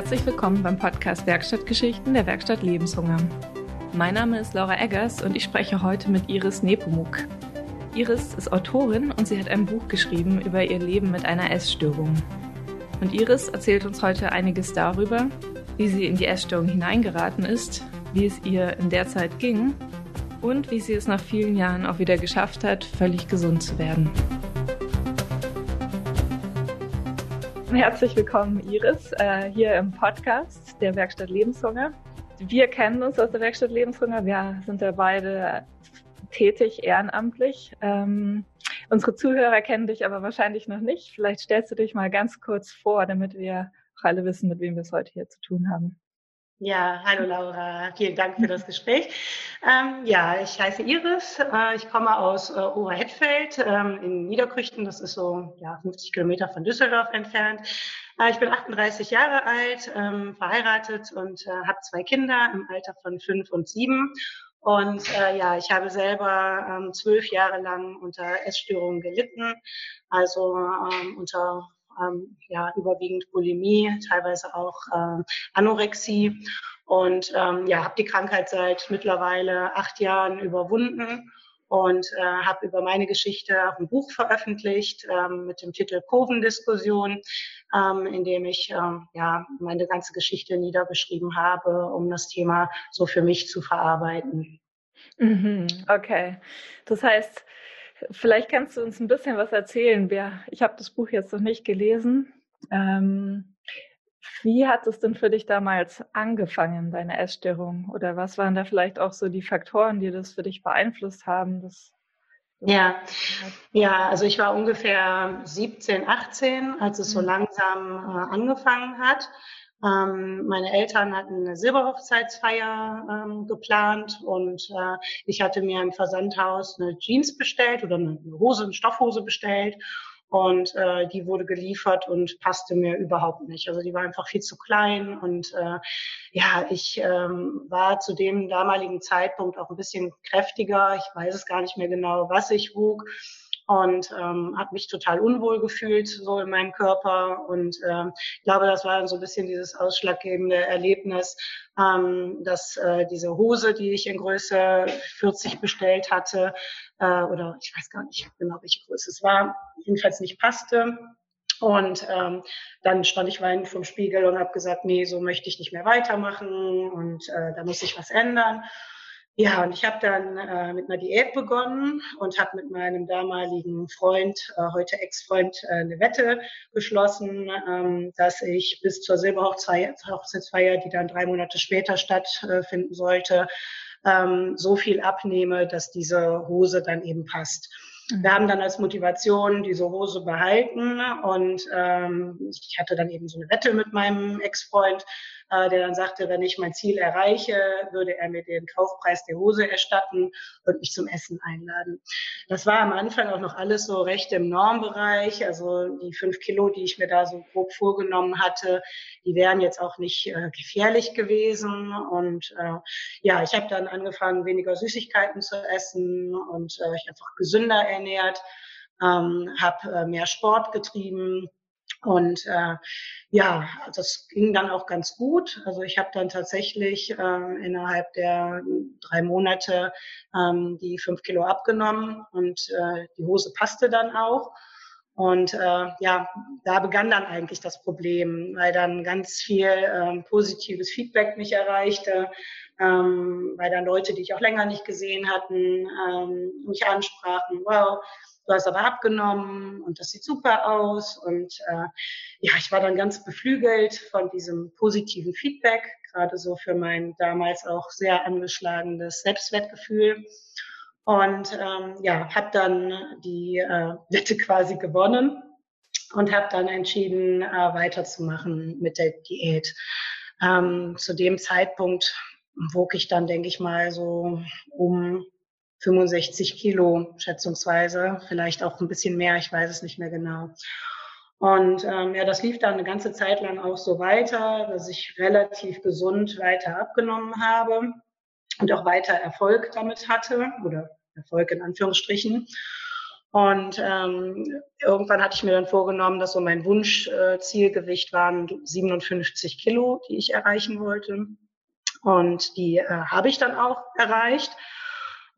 Herzlich willkommen beim Podcast Werkstattgeschichten der Werkstatt Lebenshunger. Mein Name ist Laura Eggers und ich spreche heute mit Iris Nepomuk. Iris ist Autorin und sie hat ein Buch geschrieben über ihr Leben mit einer Essstörung. Und Iris erzählt uns heute einiges darüber, wie sie in die Essstörung hineingeraten ist, wie es ihr in der Zeit ging und wie sie es nach vielen Jahren auch wieder geschafft hat, völlig gesund zu werden. Herzlich willkommen, Iris, äh, hier im Podcast der Werkstatt Lebenshunger. Wir kennen uns aus der Werkstatt Lebenshunger. Wir sind ja beide tätig, ehrenamtlich. Ähm, unsere Zuhörer kennen dich aber wahrscheinlich noch nicht. Vielleicht stellst du dich mal ganz kurz vor, damit wir auch alle wissen, mit wem wir es heute hier zu tun haben. Ja, hallo Laura, vielen Dank für das Gespräch. Ähm, ja, ich heiße Iris, äh, ich komme aus äh, Oberhettfeld ähm, in Niederkrüchten, das ist so ja, 50 Kilometer von Düsseldorf entfernt. Äh, ich bin 38 Jahre alt, ähm, verheiratet und äh, habe zwei Kinder im Alter von fünf und sieben. Und äh, ja, ich habe selber ähm, zwölf Jahre lang unter Essstörungen gelitten, also ähm, unter ähm, ja, überwiegend Bulimie, teilweise auch äh, Anorexie. Und ähm, ja, habe die Krankheit seit mittlerweile acht Jahren überwunden und äh, habe über meine Geschichte auch ein Buch veröffentlicht ähm, mit dem Titel Kurvendiskussion, ähm, in dem ich ähm, ja meine ganze Geschichte niedergeschrieben habe, um das Thema so für mich zu verarbeiten. Mhm, okay, das heißt, Vielleicht kannst du uns ein bisschen was erzählen. Ich habe das Buch jetzt noch nicht gelesen. Ähm, wie hat es denn für dich damals angefangen, deine Essstörung? Oder was waren da vielleicht auch so die Faktoren, die das für dich beeinflusst haben? Das, ja, ja, also ich war ungefähr 17, 18, als es so mhm. langsam äh, angefangen hat. Ähm, meine Eltern hatten eine Silberhochzeitsfeier ähm, geplant und äh, ich hatte mir im Versandhaus eine Jeans bestellt oder eine Hose, eine Stoffhose bestellt und äh, die wurde geliefert und passte mir überhaupt nicht. Also die war einfach viel zu klein und äh, ja, ich ähm, war zu dem damaligen Zeitpunkt auch ein bisschen kräftiger. Ich weiß es gar nicht mehr genau, was ich wog und ähm, habe mich total unwohl gefühlt so in meinem Körper und ähm, ich glaube, das war dann so ein bisschen dieses ausschlaggebende Erlebnis, ähm, dass äh, diese Hose, die ich in Größe 40 bestellt hatte äh, oder ich weiß gar nicht genau, welche Größe es war, jedenfalls nicht passte. Und ähm, dann stand ich weinend vom Spiegel und habe gesagt, nee, so möchte ich nicht mehr weitermachen und äh, da muss sich was ändern. Ja, und ich habe dann äh, mit einer Diät begonnen und habe mit meinem damaligen Freund, äh, heute Ex-Freund, äh, eine Wette geschlossen, ähm, dass ich bis zur Silberhochzeitsfeier, die dann drei Monate später stattfinden sollte, ähm, so viel abnehme, dass diese Hose dann eben passt. Mhm. Wir haben dann als Motivation diese Hose behalten und ähm, ich hatte dann eben so eine Wette mit meinem Ex-Freund, äh, der dann sagte, wenn ich mein Ziel erreiche, würde er mir den Kaufpreis der Hose erstatten und mich zum Essen einladen. Das war am Anfang auch noch alles so recht im Normbereich. Also die fünf Kilo, die ich mir da so grob vorgenommen hatte, die wären jetzt auch nicht äh, gefährlich gewesen. Und äh, ja, ich habe dann angefangen, weniger Süßigkeiten zu essen und äh, ich einfach gesünder ernährt, ähm, habe äh, mehr Sport getrieben und äh, ja, das ging dann auch ganz gut. Also ich habe dann tatsächlich äh, innerhalb der drei Monate ähm, die fünf Kilo abgenommen und äh, die Hose passte dann auch. Und äh, ja, da begann dann eigentlich das Problem, weil dann ganz viel ähm, positives Feedback mich erreichte, ähm, weil dann Leute, die ich auch länger nicht gesehen hatten, ähm, mich ansprachen, wow, du hast aber abgenommen und das sieht super aus. Und äh, ja, ich war dann ganz beflügelt von diesem positiven Feedback, gerade so für mein damals auch sehr angeschlagenes Selbstwertgefühl. Und ähm, ja, habe dann die äh, Wette quasi gewonnen und habe dann entschieden, äh, weiterzumachen mit der Diät. Ähm, zu dem Zeitpunkt wog ich dann, denke ich mal, so um 65 Kilo schätzungsweise, vielleicht auch ein bisschen mehr, ich weiß es nicht mehr genau. Und ähm, ja, das lief dann eine ganze Zeit lang auch so weiter, dass ich relativ gesund weiter abgenommen habe und auch weiter Erfolg damit hatte oder Erfolg in Anführungsstrichen. Und ähm, irgendwann hatte ich mir dann vorgenommen, dass so mein Wunschzielgewicht äh, waren 57 Kilo, die ich erreichen wollte. Und die äh, habe ich dann auch erreicht.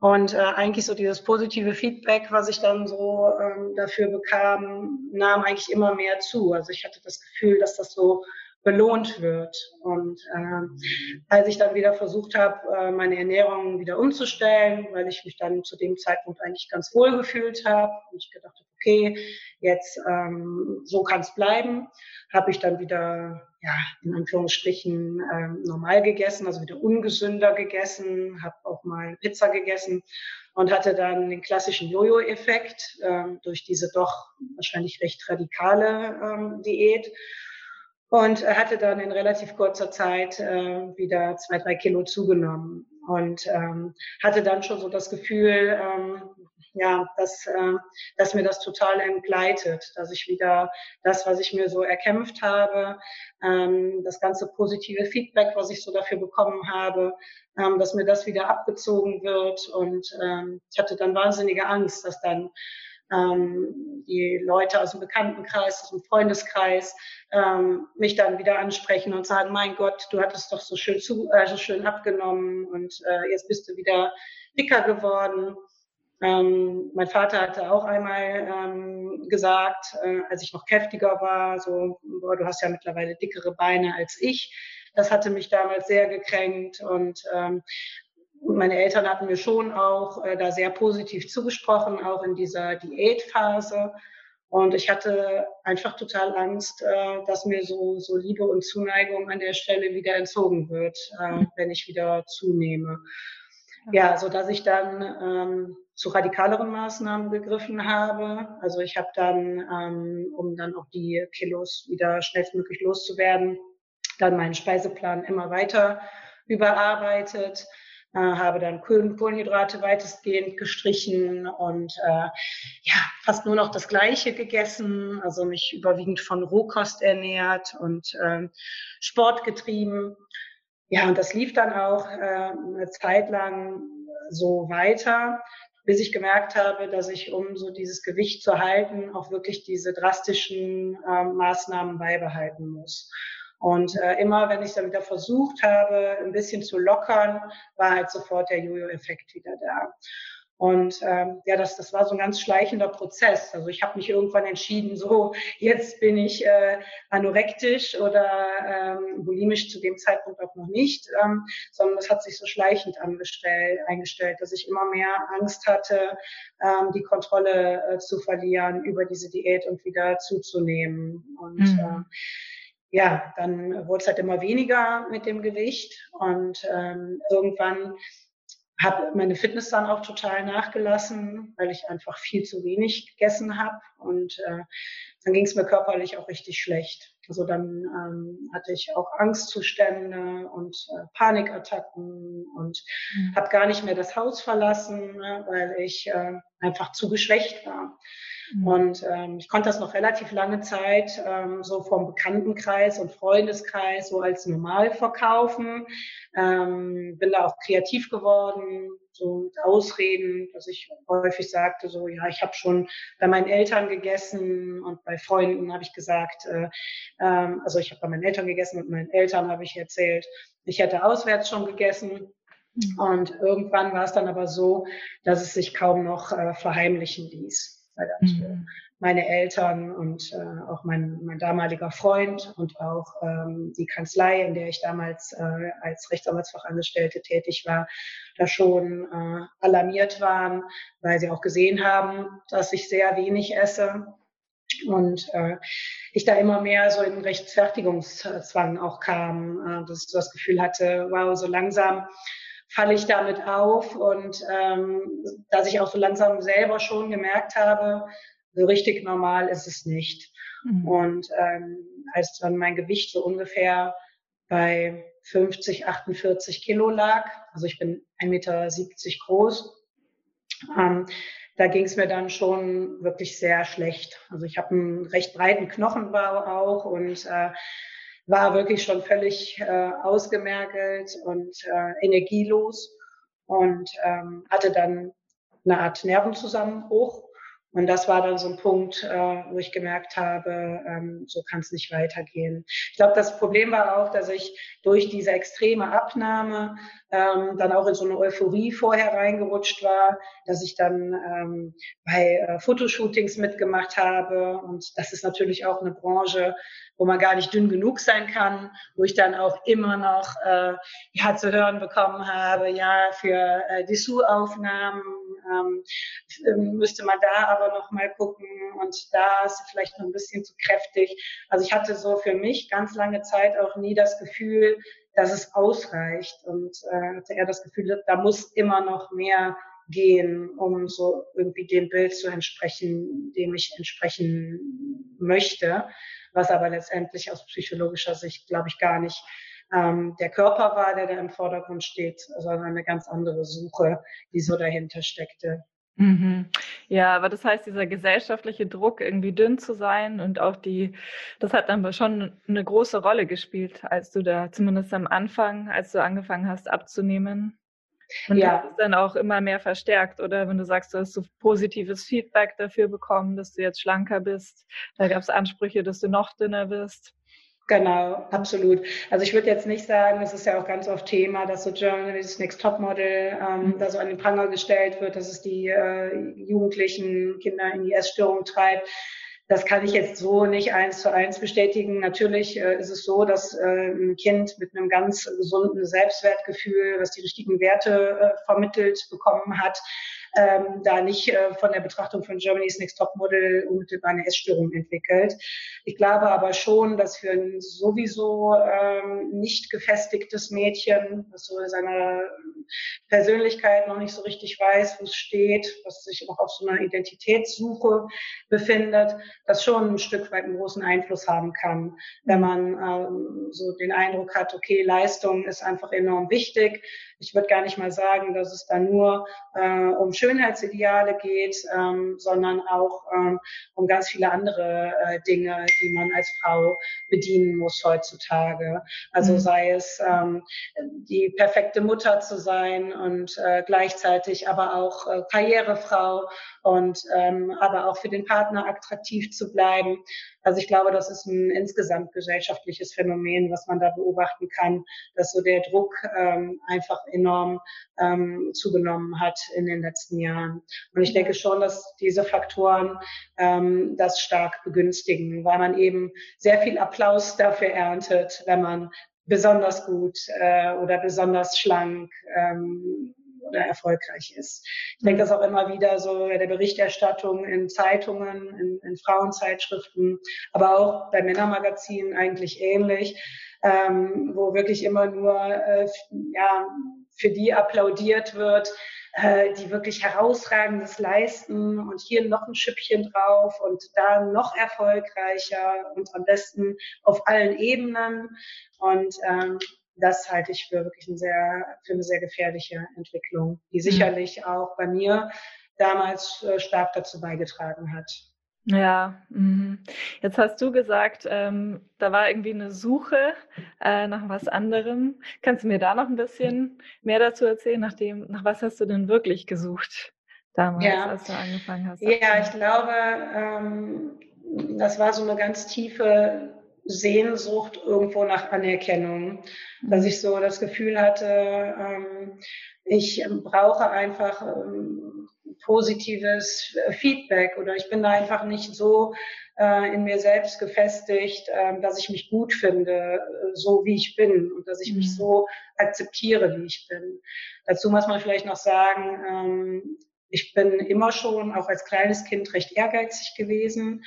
Und äh, eigentlich so dieses positive Feedback, was ich dann so ähm, dafür bekam, nahm eigentlich immer mehr zu. Also ich hatte das Gefühl, dass das so belohnt wird. Und äh, als ich dann wieder versucht habe, äh, meine Ernährung wieder umzustellen, weil ich mich dann zu dem Zeitpunkt eigentlich ganz wohl gefühlt habe und ich gedacht habe, okay, jetzt ähm, so kann es bleiben, habe ich dann wieder, ja, in Anführungsstrichen ähm, normal gegessen, also wieder ungesünder gegessen, habe auch mal Pizza gegessen und hatte dann den klassischen Jojo-Effekt ähm, durch diese doch wahrscheinlich recht radikale ähm, Diät. Und hatte dann in relativ kurzer Zeit äh, wieder zwei, drei Kilo zugenommen und ähm, hatte dann schon so das Gefühl, ähm, ja, dass, äh, dass mir das total entgleitet, dass ich wieder das, was ich mir so erkämpft habe, ähm, das ganze positive Feedback, was ich so dafür bekommen habe, ähm, dass mir das wieder abgezogen wird und ähm, ich hatte dann wahnsinnige Angst, dass dann ähm, die Leute aus dem Bekanntenkreis, aus dem Freundeskreis ähm, mich dann wieder ansprechen und sagen, mein Gott, du hattest doch so schön zu, äh, so schön abgenommen und äh, jetzt bist du wieder dicker geworden. Ähm, mein Vater hatte auch einmal ähm, gesagt, äh, als ich noch kräftiger war, so, boah, du hast ja mittlerweile dickere Beine als ich. Das hatte mich damals sehr gekränkt und ähm, meine Eltern hatten mir schon auch äh, da sehr positiv zugesprochen, auch in dieser Diätphase. Und ich hatte einfach total Angst, äh, dass mir so, so Liebe und Zuneigung an der Stelle wieder entzogen wird, äh, wenn ich wieder zunehme. Ja, so dass ich dann ähm, zu radikaleren Maßnahmen gegriffen habe. Also ich habe dann, ähm, um dann auch die Kilos wieder schnellstmöglich loszuwerden, dann meinen Speiseplan immer weiter überarbeitet äh, habe dann Kohlenhydrate weitestgehend gestrichen und äh, ja, fast nur noch das Gleiche gegessen, also mich überwiegend von Rohkost ernährt und äh, Sport getrieben. Ja, und das lief dann auch äh, eine Zeit lang so weiter, bis ich gemerkt habe, dass ich, um so dieses Gewicht zu halten, auch wirklich diese drastischen äh, Maßnahmen beibehalten muss. Und äh, immer, wenn ich dann wieder versucht habe, ein bisschen zu lockern, war halt sofort der Jojo-Effekt wieder da. Und ähm, ja, das, das war so ein ganz schleichender Prozess. Also ich habe mich irgendwann entschieden, so jetzt bin ich äh, anorektisch oder ähm, bulimisch zu dem Zeitpunkt auch noch nicht, ähm, sondern das hat sich so schleichend angestellt, eingestellt, dass ich immer mehr Angst hatte, ähm, die Kontrolle äh, zu verlieren über diese Diät und wieder zuzunehmen. Und mhm. äh, ja, dann wurde es halt immer weniger mit dem Gewicht und ähm, irgendwann hat meine Fitness dann auch total nachgelassen, weil ich einfach viel zu wenig gegessen habe und äh, dann ging es mir körperlich auch richtig schlecht. Also dann ähm, hatte ich auch Angstzustände und äh, Panikattacken und mhm. habe gar nicht mehr das Haus verlassen, ne, weil ich äh, einfach zu geschwächt war. Mhm. Und ähm, ich konnte das noch relativ lange Zeit ähm, so vom Bekanntenkreis und Freundeskreis so als normal verkaufen. Ähm, bin da auch kreativ geworden, so mit Ausreden, dass ich häufig sagte, so ja, ich habe schon bei meinen Eltern gegessen und bei Freunden habe ich gesagt, äh, ähm, also ich habe bei meinen Eltern gegessen und meinen Eltern habe ich erzählt, ich hätte auswärts schon gegessen. Mhm. Und irgendwann war es dann aber so, dass es sich kaum noch äh, verheimlichen ließ weil mhm. meine Eltern und äh, auch mein, mein damaliger Freund und auch ähm, die Kanzlei, in der ich damals äh, als Rechtsanwaltsfachangestellte tätig war, da schon äh, alarmiert waren, weil sie auch gesehen haben, dass ich sehr wenig esse und äh, ich da immer mehr so in Rechtfertigungszwang auch kam, äh, dass ich das Gefühl hatte, wow, so langsam falle ich damit auf und ähm, dass ich auch so langsam selber schon gemerkt habe, so richtig normal ist es nicht. Mhm. Und ähm, als dann mein Gewicht so ungefähr bei 50, 48 Kilo lag, also ich bin 1,70 Meter groß, ähm, da ging es mir dann schon wirklich sehr schlecht. Also ich habe einen recht breiten Knochenbau auch und äh, war wirklich schon völlig äh, ausgemergelt und äh, energielos und ähm, hatte dann eine Art Nervenzusammenbruch Und das war dann so ein Punkt, äh, wo ich gemerkt habe, ähm, so kann es nicht weitergehen. Ich glaube, das Problem war auch, dass ich durch diese extreme Abnahme ähm, dann auch in so eine Euphorie vorher reingerutscht war, dass ich dann ähm, bei äh, Fotoshootings mitgemacht habe. Und das ist natürlich auch eine Branche, wo man gar nicht dünn genug sein kann, wo ich dann auch immer noch äh, ja, zu hören bekommen habe, ja, für Dessous-Aufnahmen ähm, ähm, müsste man da aber noch mal gucken und da ist vielleicht noch ein bisschen zu kräftig. Also ich hatte so für mich ganz lange Zeit auch nie das Gefühl, dass es ausreicht und äh, hatte eher das Gefühl, da muss immer noch mehr gehen, um so irgendwie dem Bild zu entsprechen, dem ich entsprechen möchte, was aber letztendlich aus psychologischer Sicht, glaube ich, gar nicht ähm, der Körper war, der da im Vordergrund steht, sondern eine ganz andere Suche, die so dahinter steckte. Mhm. Ja, aber das heißt, dieser gesellschaftliche Druck, irgendwie dünn zu sein und auch die, das hat dann schon eine große Rolle gespielt, als du da zumindest am Anfang, als du angefangen hast abzunehmen. Und ja. das ist dann auch immer mehr verstärkt, oder wenn du sagst, du hast so positives Feedback dafür bekommen, dass du jetzt schlanker bist, da gab es Ansprüche, dass du noch dünner bist. Genau, absolut. Also ich würde jetzt nicht sagen, es ist ja auch ganz oft Thema, dass so Journalist Next Topmodel ähm, mhm. da so an den Pranger gestellt wird, dass es die äh, jugendlichen Kinder in die Essstörung treibt. Das kann ich jetzt so nicht eins zu eins bestätigen. Natürlich äh, ist es so, dass äh, ein Kind mit einem ganz gesunden Selbstwertgefühl, was die richtigen Werte äh, vermittelt bekommen hat, ähm, da nicht äh, von der Betrachtung von Germany's Next Top Model unmittelbar eine Essstörung entwickelt. Ich glaube aber schon, dass für ein sowieso ähm, nicht gefestigtes Mädchen, das so seine Persönlichkeit noch nicht so richtig weiß, wo es steht, was sich noch auf so einer Identitätssuche befindet, das schon ein Stück weit einen großen Einfluss haben kann, wenn man ähm, so den Eindruck hat, okay, Leistung ist einfach enorm wichtig. Ich würde gar nicht mal sagen, dass es da nur äh, um Schönheitsideale geht, ähm, sondern auch ähm, um ganz viele andere äh, Dinge, die man als Frau bedienen muss heutzutage. Also mhm. sei es ähm, die perfekte Mutter zu sein und äh, gleichzeitig aber auch äh, Karrierefrau und ähm, aber auch für den Partner attraktiv zu bleiben. Also ich glaube, das ist ein insgesamt gesellschaftliches Phänomen, was man da beobachten kann, dass so der Druck ähm, einfach enorm ähm, zugenommen hat in den letzten Jahren. Und ich denke schon, dass diese Faktoren ähm, das stark begünstigen, weil man eben sehr viel Applaus dafür erntet, wenn man besonders gut äh, oder besonders schlank ähm, oder erfolgreich ist. Ich denke das auch immer wieder so bei der Berichterstattung in Zeitungen, in, in Frauenzeitschriften, aber auch bei Männermagazinen eigentlich ähnlich, ähm, wo wirklich immer nur äh, ja, für die applaudiert wird, äh, die wirklich herausragendes leisten und hier noch ein Schüppchen drauf und da noch erfolgreicher und am besten auf allen Ebenen. Und ähm, das halte ich für wirklich eine sehr, für eine sehr gefährliche Entwicklung, die mhm. sicherlich auch bei mir damals äh, stark dazu beigetragen hat. Ja, mh. jetzt hast du gesagt, ähm, da war irgendwie eine Suche äh, nach was anderem. Kannst du mir da noch ein bisschen mehr dazu erzählen, nach dem, nach was hast du denn wirklich gesucht damals, ja. als du angefangen hast? Ja, ich glaube, ähm, das war so eine ganz tiefe Sehnsucht irgendwo nach Anerkennung, dass ich so das Gefühl hatte, ähm, ich brauche einfach ähm, positives Feedback oder ich bin da einfach nicht so äh, in mir selbst gefestigt, äh, dass ich mich gut finde, so wie ich bin und dass ich mich mhm. so akzeptiere, wie ich bin. Dazu muss man vielleicht noch sagen, ähm, ich bin immer schon, auch als kleines Kind, recht ehrgeizig gewesen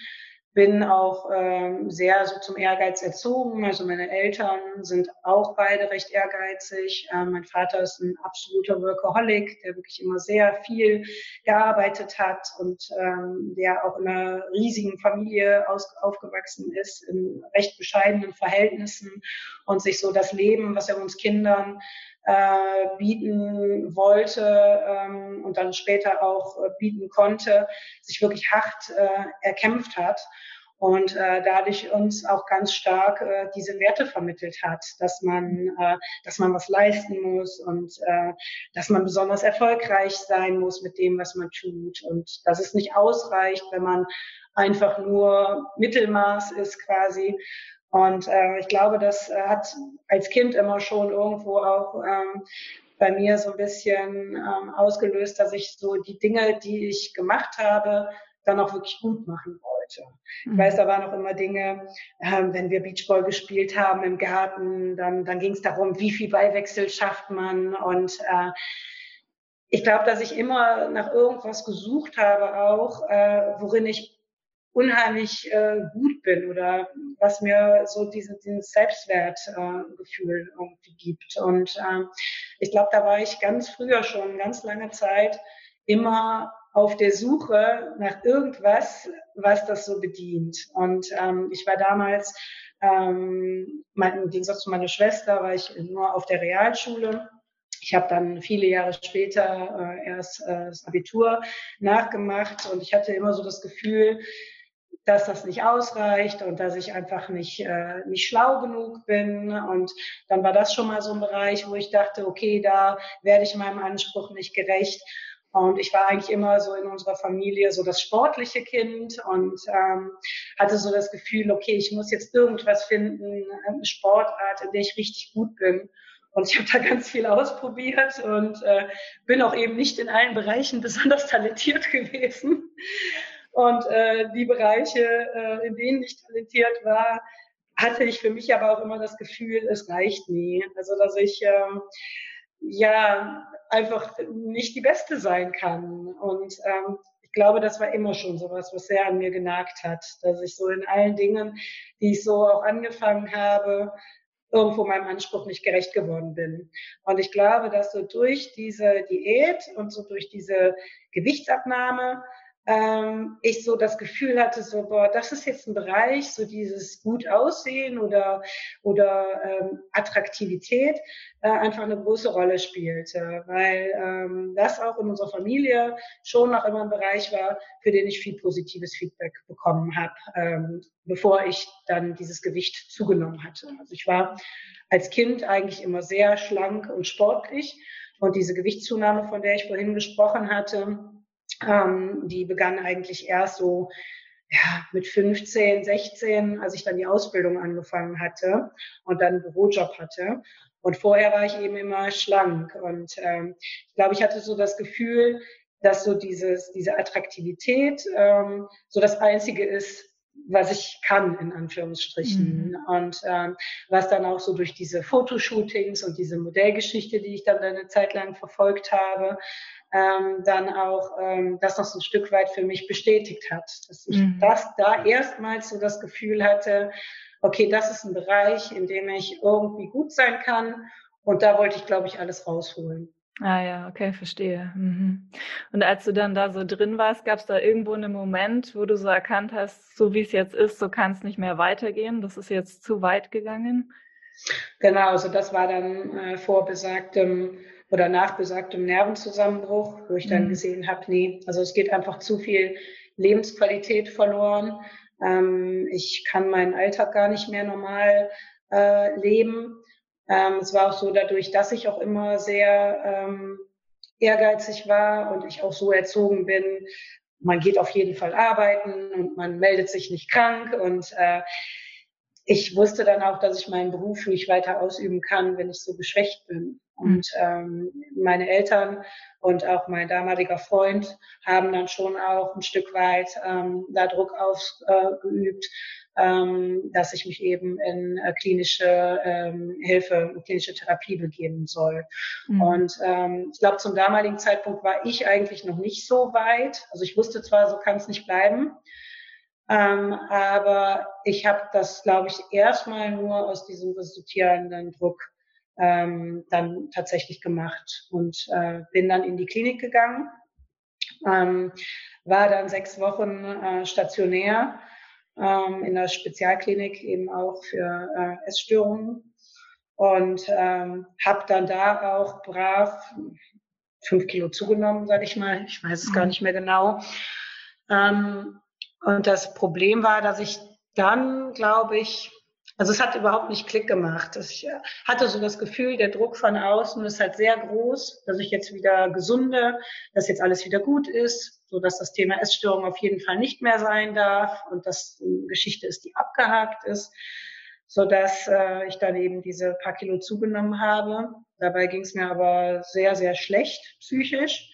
bin auch ähm, sehr so zum Ehrgeiz erzogen. Also meine Eltern sind auch beide recht ehrgeizig. Ähm, mein Vater ist ein absoluter Workaholic, der wirklich immer sehr viel gearbeitet hat und ähm, der auch in einer riesigen Familie aus, aufgewachsen ist, in recht bescheidenen Verhältnissen und sich so das Leben, was er uns Kindern äh, bieten wollte ähm, und dann später auch äh, bieten konnte, sich wirklich hart äh, erkämpft hat. und äh, dadurch uns auch ganz stark äh, diese Werte vermittelt hat, dass man, äh, dass man was leisten muss und äh, dass man besonders erfolgreich sein muss mit dem, was man tut und dass es nicht ausreicht, wenn man einfach nur Mittelmaß ist quasi. Und äh, ich glaube, das äh, hat als Kind immer schon irgendwo auch ähm, bei mir so ein bisschen ähm, ausgelöst, dass ich so die Dinge, die ich gemacht habe, dann auch wirklich gut machen wollte. Mhm. Ich weiß, da waren auch immer Dinge, ähm, wenn wir Beachball gespielt haben im Garten, dann, dann ging es darum, wie viel Beiwechsel schafft man und äh, ich glaube, dass ich immer nach irgendwas gesucht habe, auch äh, worin ich unheimlich äh, gut bin oder was mir so diesen, diesen Selbstwertgefühl äh, irgendwie gibt. Und äh, ich glaube, da war ich ganz früher schon, ganz lange Zeit, immer auf der Suche nach irgendwas, was das so bedient. Und ähm, ich war damals, ähm, mein, im Gegensatz zu meiner Schwester, war ich nur auf der Realschule. Ich habe dann viele Jahre später äh, erst äh, das Abitur nachgemacht und ich hatte immer so das Gefühl, dass das nicht ausreicht und dass ich einfach nicht, äh, nicht schlau genug bin. Und dann war das schon mal so ein Bereich, wo ich dachte, okay, da werde ich meinem Anspruch nicht gerecht. Und ich war eigentlich immer so in unserer Familie so das sportliche Kind und ähm, hatte so das Gefühl, okay, ich muss jetzt irgendwas finden, eine Sportart, in der ich richtig gut bin. Und ich habe da ganz viel ausprobiert und äh, bin auch eben nicht in allen Bereichen besonders talentiert gewesen. Und äh, die Bereiche, äh, in denen ich talentiert war, hatte ich für mich aber auch immer das Gefühl, es reicht nie. Also dass ich ähm, ja einfach nicht die Beste sein kann. Und ähm, ich glaube, das war immer schon sowas, was sehr an mir genagt hat, dass ich so in allen Dingen, die ich so auch angefangen habe, irgendwo meinem Anspruch nicht gerecht geworden bin. Und ich glaube, dass so durch diese Diät und so durch diese Gewichtsabnahme ähm, ich so das Gefühl hatte, so, boah, das ist jetzt ein Bereich, so dieses gut aussehen oder, oder ähm, Attraktivität äh, einfach eine große Rolle spielte, weil ähm, das auch in unserer Familie schon noch immer ein Bereich war, für den ich viel positives Feedback bekommen habe, ähm, bevor ich dann dieses Gewicht zugenommen hatte. Also ich war als Kind eigentlich immer sehr schlank und sportlich und diese Gewichtszunahme, von der ich vorhin gesprochen hatte, ähm, die begann eigentlich erst so ja, mit 15, 16, als ich dann die Ausbildung angefangen hatte und dann einen Bürojob hatte. Und vorher war ich eben immer schlank. Und ähm, ich glaube, ich hatte so das Gefühl, dass so dieses, diese Attraktivität ähm, so das Einzige ist, was ich kann, in Anführungsstrichen. Mhm. Und ähm, was dann auch so durch diese Fotoshootings und diese Modellgeschichte, die ich dann eine Zeit lang verfolgt habe, ähm, dann auch ähm, das noch so ein Stück weit für mich bestätigt hat. Dass ich mhm. das da erstmals so das Gefühl hatte, okay, das ist ein Bereich, in dem ich irgendwie gut sein kann. Und da wollte ich, glaube ich, alles rausholen. Ah ja, okay, verstehe. Mhm. Und als du dann da so drin warst, gab es da irgendwo einen Moment, wo du so erkannt hast, so wie es jetzt ist, so kann es nicht mehr weitergehen, das ist jetzt zu weit gegangen? Genau, also das war dann äh, vor besagtem oder nach besagtem Nervenzusammenbruch, wo ich dann mhm. gesehen habe, nee, also es geht einfach zu viel Lebensqualität verloren. Ähm, ich kann meinen Alltag gar nicht mehr normal äh, leben. Ähm, es war auch so dadurch, dass ich auch immer sehr ähm, ehrgeizig war und ich auch so erzogen bin, man geht auf jeden Fall arbeiten und man meldet sich nicht krank und äh, ich wusste dann auch, dass ich meinen Beruf nicht weiter ausüben kann, wenn ich so geschwächt bin. Und ähm, meine Eltern und auch mein damaliger Freund haben dann schon auch ein Stück weit ähm, da Druck ausgeübt, ähm, dass ich mich eben in äh, klinische ähm, Hilfe, klinische Therapie begeben soll. Mhm. Und ähm, ich glaube, zum damaligen Zeitpunkt war ich eigentlich noch nicht so weit. Also ich wusste zwar, so kann es nicht bleiben. Ähm, aber ich habe das, glaube ich, erstmal nur aus diesem resultierenden Druck ähm, dann tatsächlich gemacht und äh, bin dann in die Klinik gegangen, ähm, war dann sechs Wochen äh, stationär ähm, in der Spezialklinik eben auch für äh, Essstörungen und ähm, habe dann da auch brav fünf Kilo zugenommen, sage ich mal. Ich weiß es gar mhm. nicht mehr genau. Ähm, Und das Problem war, dass ich dann, glaube ich, also es hat überhaupt nicht Klick gemacht. Ich äh, hatte so das Gefühl, der Druck von außen ist halt sehr groß, dass ich jetzt wieder gesunde, dass jetzt alles wieder gut ist, so dass das Thema Essstörung auf jeden Fall nicht mehr sein darf und dass eine Geschichte ist, die abgehakt ist, so dass äh, ich dann eben diese paar Kilo zugenommen habe. Dabei ging es mir aber sehr, sehr schlecht psychisch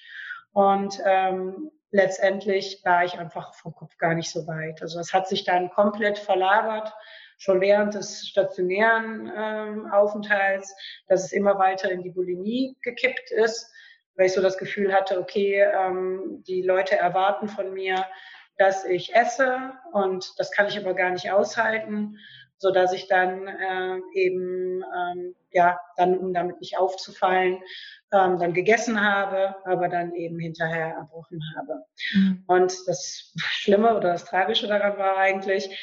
und ähm, letztendlich war ich einfach vom Kopf gar nicht so weit. Also es hat sich dann komplett verlagert schon während des stationären ähm, Aufenthalts, dass es immer weiter in die Bulimie gekippt ist, weil ich so das Gefühl hatte, okay, ähm, die Leute erwarten von mir, dass ich esse und das kann ich aber gar nicht aushalten, so dass ich dann äh, eben ähm, ja dann um damit nicht aufzufallen ähm, dann gegessen habe, aber dann eben hinterher erbrochen habe. Mhm. Und das Schlimme oder das Tragische daran war eigentlich,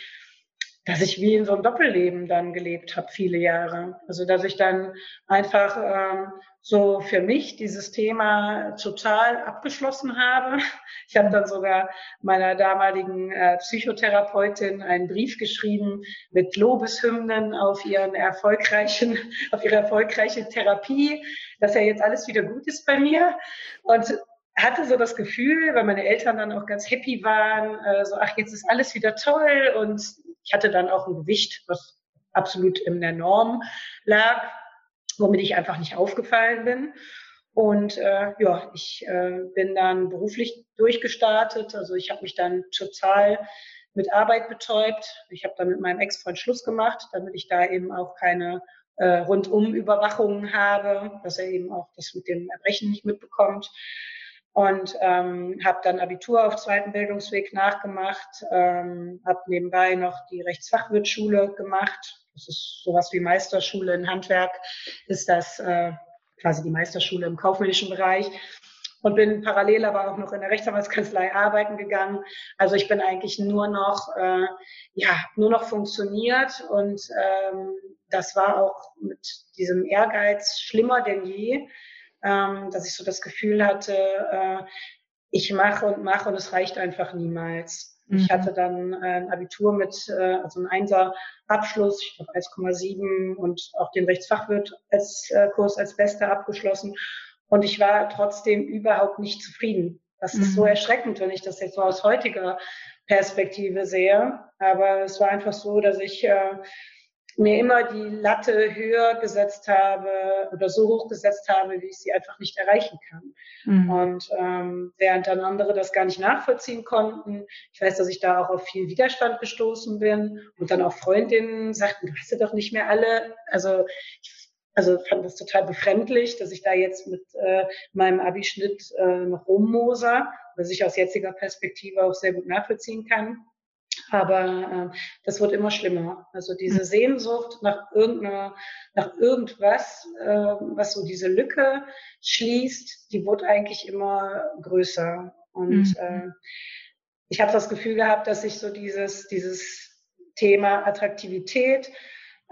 dass ich wie in so einem Doppelleben dann gelebt habe, viele Jahre. Also dass ich dann einfach ähm, so für mich dieses Thema total abgeschlossen habe. Ich habe dann sogar meiner damaligen äh, Psychotherapeutin einen Brief geschrieben mit Lobeshymnen auf ihren erfolgreichen, auf ihre erfolgreiche Therapie, dass ja jetzt alles wieder gut ist bei mir. Und hatte so das Gefühl, weil meine Eltern dann auch ganz happy waren, äh, so, ach, jetzt ist alles wieder toll und ich hatte dann auch ein Gewicht, was absolut in der Norm lag, womit ich einfach nicht aufgefallen bin. Und äh, ja, ich äh, bin dann beruflich durchgestartet. Also ich habe mich dann total mit Arbeit betäubt. Ich habe dann mit meinem Ex-Freund Schluss gemacht, damit ich da eben auch keine äh, Rundum-Überwachungen habe, dass er eben auch das mit dem Erbrechen nicht mitbekommt und ähm, habe dann Abitur auf zweiten Bildungsweg nachgemacht, ähm, habe nebenbei noch die Rechtsfachwirtschule gemacht. Das ist sowas wie Meisterschule in Handwerk, ist das äh, quasi die Meisterschule im kaufmännischen Bereich und bin parallel aber auch noch in der Rechtsanwaltskanzlei arbeiten gegangen. Also ich bin eigentlich nur noch, äh, ja, nur noch funktioniert und ähm, das war auch mit diesem Ehrgeiz schlimmer denn je ähm, dass ich so das Gefühl hatte, äh, ich mache und mache und es reicht einfach niemals. Mhm. Ich hatte dann äh, ein Abitur mit, äh, also ein Einser Abschluss, ich glaube 1,7 und auch den Rechtsfachwirt als äh, Kurs als Bester abgeschlossen. Und ich war trotzdem überhaupt nicht zufrieden. Das mhm. ist so mhm. erschreckend, wenn ich das jetzt so aus heutiger Perspektive sehe. Aber es war einfach so, dass ich äh, mir immer die Latte höher gesetzt habe oder so hoch gesetzt habe, wie ich sie einfach nicht erreichen kann. Mhm. Und ähm, während dann andere das gar nicht nachvollziehen konnten, ich weiß, dass ich da auch auf viel Widerstand gestoßen bin und dann auch Freundinnen sagten, du hast ja doch nicht mehr alle. Also ich also fand das total befremdlich, dass ich da jetzt mit äh, meinem Abischnitt äh, noch rummoser, was ich aus jetziger Perspektive auch sehr gut nachvollziehen kann. Aber äh, das wird immer schlimmer. Also diese hm. Sehnsucht nach irgendeiner, nach irgendwas, äh, was so diese Lücke schließt, die wird eigentlich immer größer. Und mhm. äh, ich habe das Gefühl gehabt, dass sich so dieses, dieses Thema Attraktivität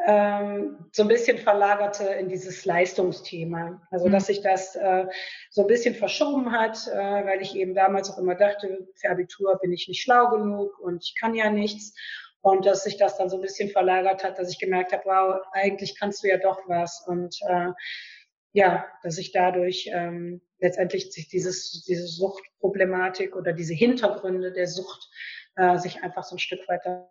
ähm, so ein bisschen verlagerte in dieses Leistungsthema. Also dass mhm. sich das äh, so ein bisschen verschoben hat, äh, weil ich eben damals auch immer dachte, für Abitur bin ich nicht schlau genug und ich kann ja nichts. Und dass sich das dann so ein bisschen verlagert hat, dass ich gemerkt habe, wow, eigentlich kannst du ja doch was. Und äh, ja, dass ich dadurch ähm, letztendlich sich dieses, diese Suchtproblematik oder diese Hintergründe der Sucht äh, sich einfach so ein Stück weiter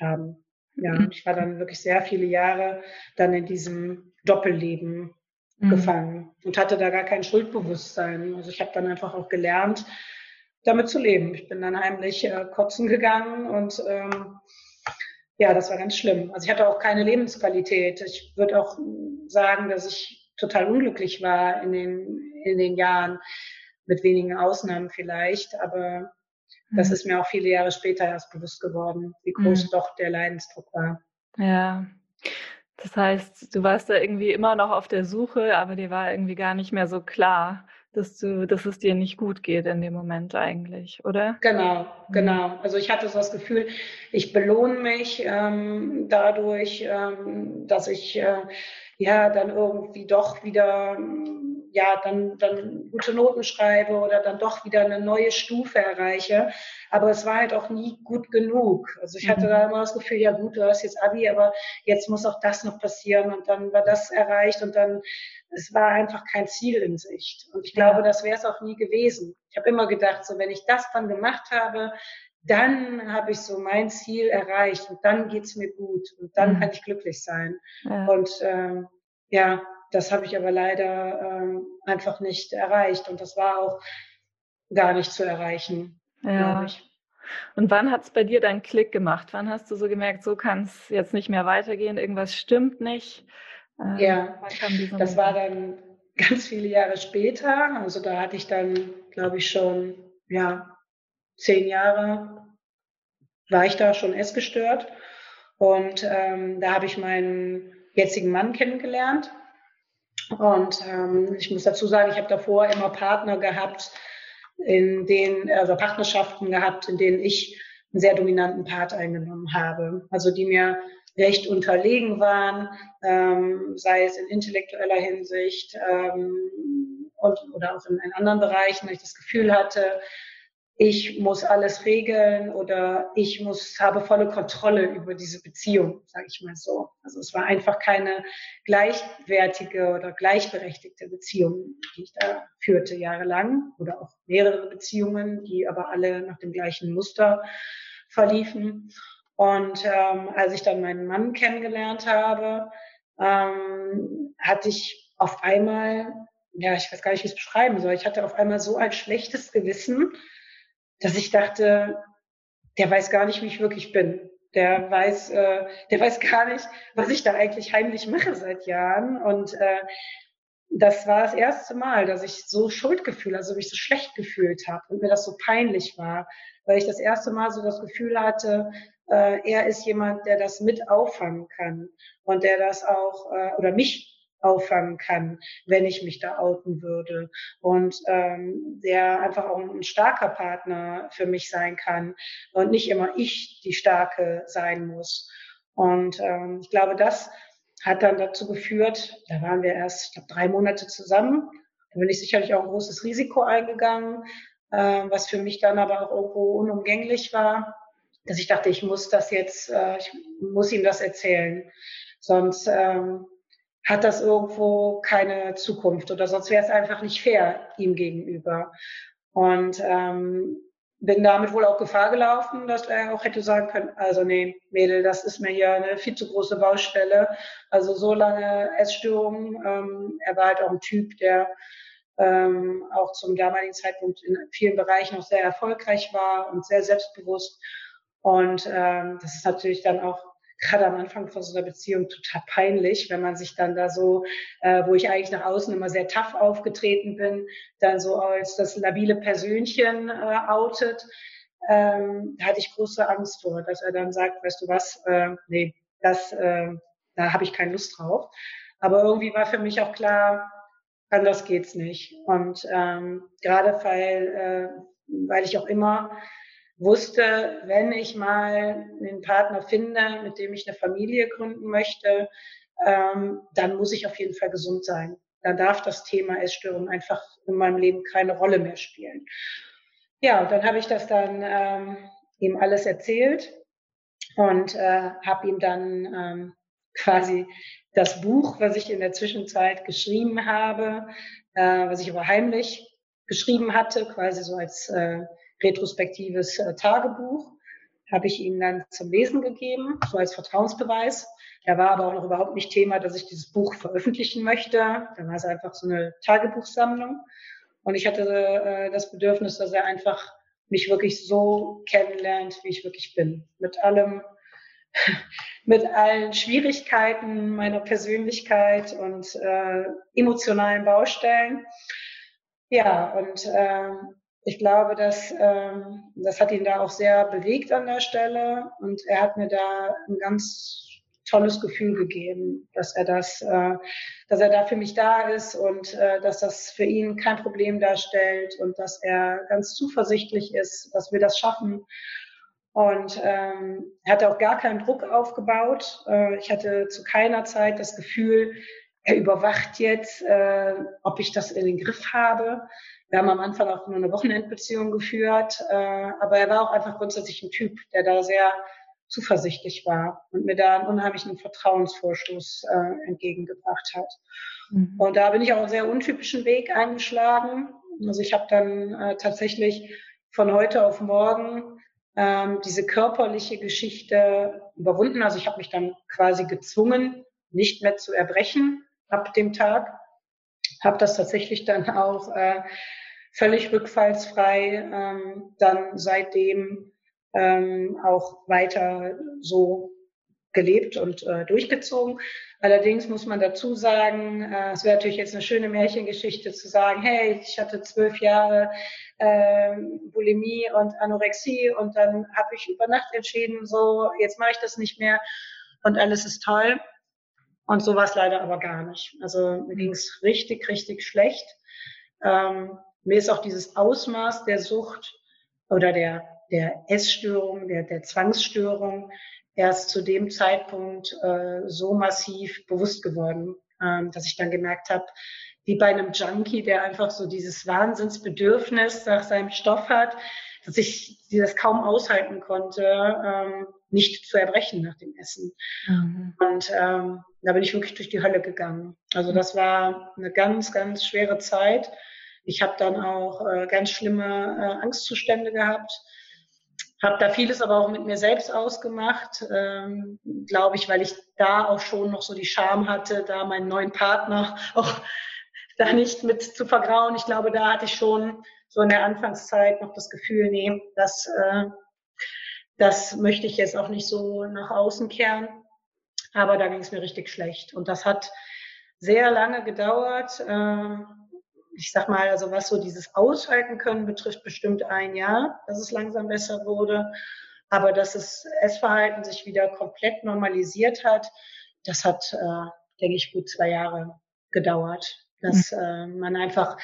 haben. Ja, mhm. ich war dann wirklich sehr viele Jahre dann in diesem Doppelleben mhm. gefangen und hatte da gar kein Schuldbewusstsein. Also ich habe dann einfach auch gelernt, damit zu leben. Ich bin dann heimlich äh, kotzen gegangen und ähm, ja, das war ganz schlimm. Also ich hatte auch keine Lebensqualität. Ich würde auch sagen, dass ich total unglücklich war in den, in den Jahren, mit wenigen Ausnahmen vielleicht, aber das mhm. ist mir auch viele Jahre später erst bewusst geworden, wie groß mhm. doch der Leidensdruck war. Ja. Das heißt, du warst da irgendwie immer noch auf der Suche, aber dir war irgendwie gar nicht mehr so klar, dass du, dass es dir nicht gut geht in dem Moment eigentlich, oder? Genau, mhm. genau. Also ich hatte so das Gefühl, ich belohne mich ähm, dadurch, ähm, dass ich äh, ja dann irgendwie doch wieder ja dann dann gute Noten schreibe oder dann doch wieder eine neue Stufe erreiche. Aber es war halt auch nie gut genug. Also ich hatte mhm. da immer das Gefühl, ja gut, du hast jetzt Abi, aber jetzt muss auch das noch passieren und dann war das erreicht und dann es war einfach kein Ziel in Sicht. Und ich glaube, das wäre es auch nie gewesen. Ich habe immer gedacht, so wenn ich das dann gemacht habe, dann habe ich so mein Ziel erreicht und dann geht's mir gut und dann mhm. kann ich glücklich sein. Ja. Und ähm, ja, das habe ich aber leider ähm, einfach nicht erreicht und das war auch gar nicht zu erreichen, ja. glaube ich. Und wann hat es bei dir dann Klick gemacht? Wann hast du so gemerkt, so kann es jetzt nicht mehr weitergehen, irgendwas stimmt nicht? Ähm, ja, das war dann ganz viele Jahre später. Also da hatte ich dann, glaube ich, schon ja zehn Jahre war ich da schon essgestört. Und ähm, da habe ich meinen jetzigen Mann kennengelernt. Und ähm, ich muss dazu sagen, ich habe davor immer Partner gehabt, in denen, also Partnerschaften gehabt, in denen ich einen sehr dominanten Part eingenommen habe. Also die mir recht unterlegen waren, ähm, sei es in intellektueller Hinsicht ähm, und, oder auch in, in anderen Bereichen, weil ich das Gefühl hatte, ich muss alles regeln oder ich muss habe volle Kontrolle über diese Beziehung, sage ich mal so. Also es war einfach keine gleichwertige oder gleichberechtigte Beziehung, die ich da führte jahrelang oder auch mehrere Beziehungen, die aber alle nach dem gleichen Muster verliefen. Und ähm, als ich dann meinen Mann kennengelernt habe, ähm, hatte ich auf einmal, ja, ich weiß gar nicht, wie ich es beschreiben soll, ich hatte auf einmal so ein schlechtes Gewissen, dass ich dachte, der weiß gar nicht, wie ich wirklich bin. Der weiß, äh, der weiß gar nicht, was ich da eigentlich heimlich mache seit Jahren. Und äh, das war das erste Mal, dass ich so Schuldgefühl, also mich so schlecht gefühlt habe und mir das so peinlich war, weil ich das erste Mal so das Gefühl hatte, äh, er ist jemand, der das mit auffangen kann und der das auch äh, oder mich auffangen kann, wenn ich mich da outen würde. Und ähm, der einfach auch ein starker Partner für mich sein kann und nicht immer ich die Starke sein muss. Und ähm, ich glaube, das hat dann dazu geführt, da waren wir erst, ich glaube, drei Monate zusammen. Da bin ich sicherlich auch ein großes Risiko eingegangen, äh, was für mich dann aber auch irgendwo unumgänglich war, dass ich dachte, ich muss das jetzt, äh, ich muss ihm das erzählen. Sonst ähm, hat das irgendwo keine Zukunft oder sonst wäre es einfach nicht fair ihm gegenüber. Und ähm, bin damit wohl auch Gefahr gelaufen, dass er auch hätte sagen können, also nee, Mädel, das ist mir hier eine viel zu große Baustelle. Also so lange Essstörungen. Ähm, er war halt auch ein Typ, der ähm, auch zum damaligen Zeitpunkt in vielen Bereichen auch sehr erfolgreich war und sehr selbstbewusst. Und ähm, das ist natürlich dann auch gerade am Anfang von so einer Beziehung total peinlich, wenn man sich dann da so, äh, wo ich eigentlich nach außen immer sehr tough aufgetreten bin, dann so als das labile Persönchen äh, outet. Ähm, da hatte ich große Angst vor, dass er dann sagt, weißt du was, äh, nee, das, äh, da habe ich keine Lust drauf. Aber irgendwie war für mich auch klar, anders geht's nicht. Und ähm, gerade weil, äh, weil ich auch immer wusste, wenn ich mal einen Partner finde, mit dem ich eine Familie gründen möchte, ähm, dann muss ich auf jeden Fall gesund sein. Dann darf das Thema Essstörung einfach in meinem Leben keine Rolle mehr spielen. Ja, und dann habe ich das dann ähm, ihm alles erzählt und äh, habe ihm dann ähm, quasi das Buch, was ich in der Zwischenzeit geschrieben habe, äh, was ich aber heimlich geschrieben hatte, quasi so als äh, retrospektives äh, Tagebuch, habe ich ihm dann zum Lesen gegeben, so als Vertrauensbeweis. Da war aber auch noch überhaupt nicht Thema, dass ich dieses Buch veröffentlichen möchte. Da war es einfach so eine Tagebuchsammlung. Und ich hatte äh, das Bedürfnis, dass er einfach mich wirklich so kennenlernt, wie ich wirklich bin. Mit allem, mit allen Schwierigkeiten meiner Persönlichkeit und äh, emotionalen Baustellen. Ja, und äh, ich glaube, dass ähm, das hat ihn da auch sehr bewegt an der Stelle und er hat mir da ein ganz tolles Gefühl gegeben, dass er das, äh, dass er da für mich da ist und äh, dass das für ihn kein Problem darstellt und dass er ganz zuversichtlich ist, dass wir das schaffen. Und ähm, er hatte auch gar keinen Druck aufgebaut. Äh, ich hatte zu keiner Zeit das Gefühl, er überwacht jetzt, äh, ob ich das in den Griff habe. Wir haben am Anfang auch nur eine Wochenendbeziehung geführt, äh, aber er war auch einfach grundsätzlich ein Typ, der da sehr zuversichtlich war und mir da einen unheimlichen Vertrauensvorschuss äh, entgegengebracht hat. Mhm. Und da bin ich auch einen sehr untypischen Weg eingeschlagen. Also ich habe dann äh, tatsächlich von heute auf morgen ähm, diese körperliche Geschichte überwunden. Also ich habe mich dann quasi gezwungen, nicht mehr zu erbrechen ab dem Tag. Habe das tatsächlich dann auch äh, völlig rückfallsfrei ähm, dann seitdem ähm, auch weiter so gelebt und äh, durchgezogen. Allerdings muss man dazu sagen, äh, es wäre natürlich jetzt eine schöne Märchengeschichte zu sagen, hey, ich hatte zwölf Jahre äh, Bulimie und Anorexie und dann habe ich über Nacht entschieden, so jetzt mache ich das nicht mehr und alles ist toll. Und so war es leider aber gar nicht. Also mir ging es richtig, richtig schlecht. Ähm, mir ist auch dieses Ausmaß der Sucht oder der, der Essstörung, der, der Zwangsstörung erst zu dem Zeitpunkt äh, so massiv bewusst geworden, ähm, dass ich dann gemerkt habe, wie bei einem Junkie, der einfach so dieses Wahnsinnsbedürfnis nach seinem Stoff hat, dass ich das kaum aushalten konnte, ähm, nicht zu erbrechen nach dem Essen. Mhm. Und ähm, da bin ich wirklich durch die Hölle gegangen. Also das war eine ganz, ganz schwere Zeit. Ich habe dann auch äh, ganz schlimme äh, Angstzustände gehabt. Habe da vieles aber auch mit mir selbst ausgemacht, ähm, glaube ich, weil ich da auch schon noch so die Scham hatte, da meinen neuen Partner auch da nicht mit zu vergrauen. Ich glaube, da hatte ich schon so in der Anfangszeit noch das Gefühl, nee, das, äh, das möchte ich jetzt auch nicht so nach außen kehren. Aber da ging es mir richtig schlecht. Und das hat sehr lange gedauert. Äh, ich sag mal, also was so dieses Aushalten können betrifft, bestimmt ein Jahr, dass es langsam besser wurde. Aber dass das Essverhalten sich wieder komplett normalisiert hat, das hat, äh, denke ich, gut zwei Jahre gedauert. Dass mhm. äh, man einfach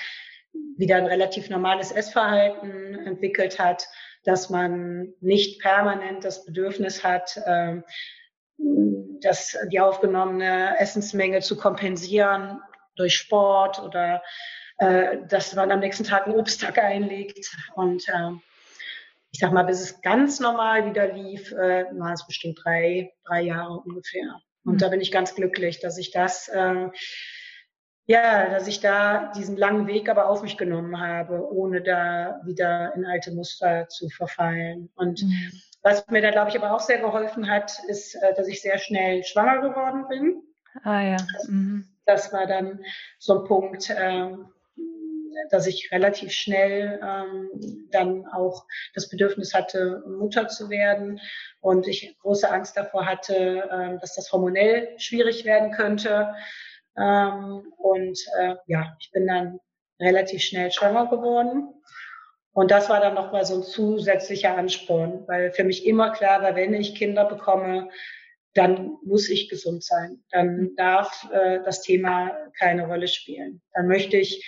wieder ein relativ normales Essverhalten entwickelt hat, dass man nicht permanent das Bedürfnis hat, äh, dass die aufgenommene Essensmenge zu kompensieren durch Sport oder äh, dass man am nächsten Tag einen Obsttag einlegt. Und äh, ich sag mal, bis es ganz normal wieder lief, äh, waren es bestimmt drei, drei Jahre ungefähr. Und mhm. da bin ich ganz glücklich, dass ich das, äh, ja, dass ich da diesen langen Weg aber auf mich genommen habe, ohne da wieder in alte Muster zu verfallen. Und mhm. was mir da, glaube ich, aber auch sehr geholfen hat, ist, äh, dass ich sehr schnell schwanger geworden bin. Ah ja. Mhm. Das war dann so ein Punkt, äh, dass ich relativ schnell ähm, dann auch das Bedürfnis hatte, Mutter zu werden und ich große Angst davor hatte, äh, dass das hormonell schwierig werden könnte. Ähm, und äh, ja, ich bin dann relativ schnell schwanger geworden. Und das war dann nochmal so ein zusätzlicher Ansporn, weil für mich immer klar war, wenn ich Kinder bekomme, dann muss ich gesund sein. Dann darf äh, das Thema keine Rolle spielen. Dann möchte ich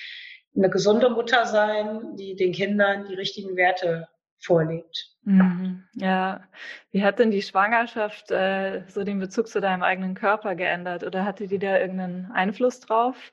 eine gesunde Mutter sein, die den Kindern die richtigen Werte vorlebt. Mhm. Ja, wie hat denn die Schwangerschaft äh, so den Bezug zu deinem eigenen Körper geändert oder hatte die da irgendeinen Einfluss drauf?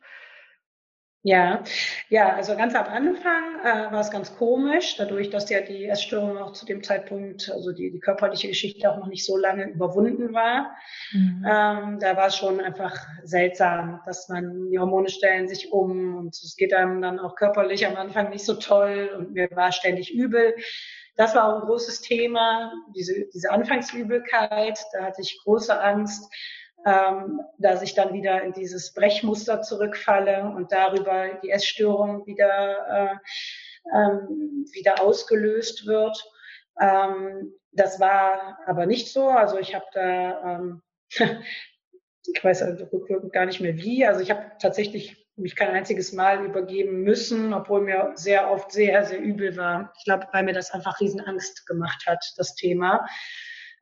Ja, ja, also ganz am Anfang äh, war es ganz komisch, dadurch, dass ja die Essstörung auch zu dem Zeitpunkt, also die, die körperliche Geschichte auch noch nicht so lange überwunden war. Mhm. Ähm, da war es schon einfach seltsam, dass man, die Hormone stellen sich um und es geht einem dann auch körperlich am Anfang nicht so toll und mir war ständig übel. Das war auch ein großes Thema, diese, diese Anfangsübelkeit, da hatte ich große Angst ähm, dass ich dann wieder in dieses Brechmuster zurückfalle und darüber die Essstörung wieder, äh, ähm, wieder ausgelöst wird. Ähm, das war aber nicht so. Also ich habe da, ähm, ich weiß also rückwirkend gar nicht mehr wie. Also ich habe tatsächlich mich kein einziges Mal übergeben müssen, obwohl mir sehr oft sehr, sehr übel war. Ich glaube, weil mir das einfach Riesenangst gemacht hat, das Thema.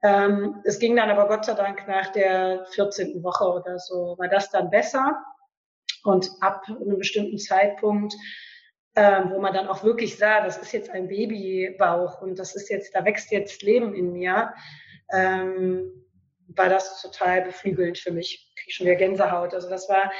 Ähm, es ging dann aber Gott sei Dank nach der 14. Woche oder so, war das dann besser. Und ab einem bestimmten Zeitpunkt, ähm, wo man dann auch wirklich sah, das ist jetzt ein Babybauch und das ist jetzt, da wächst jetzt Leben in mir, ähm, war das total beflügelnd für mich. Krieg schon wieder Gänsehaut. Also das war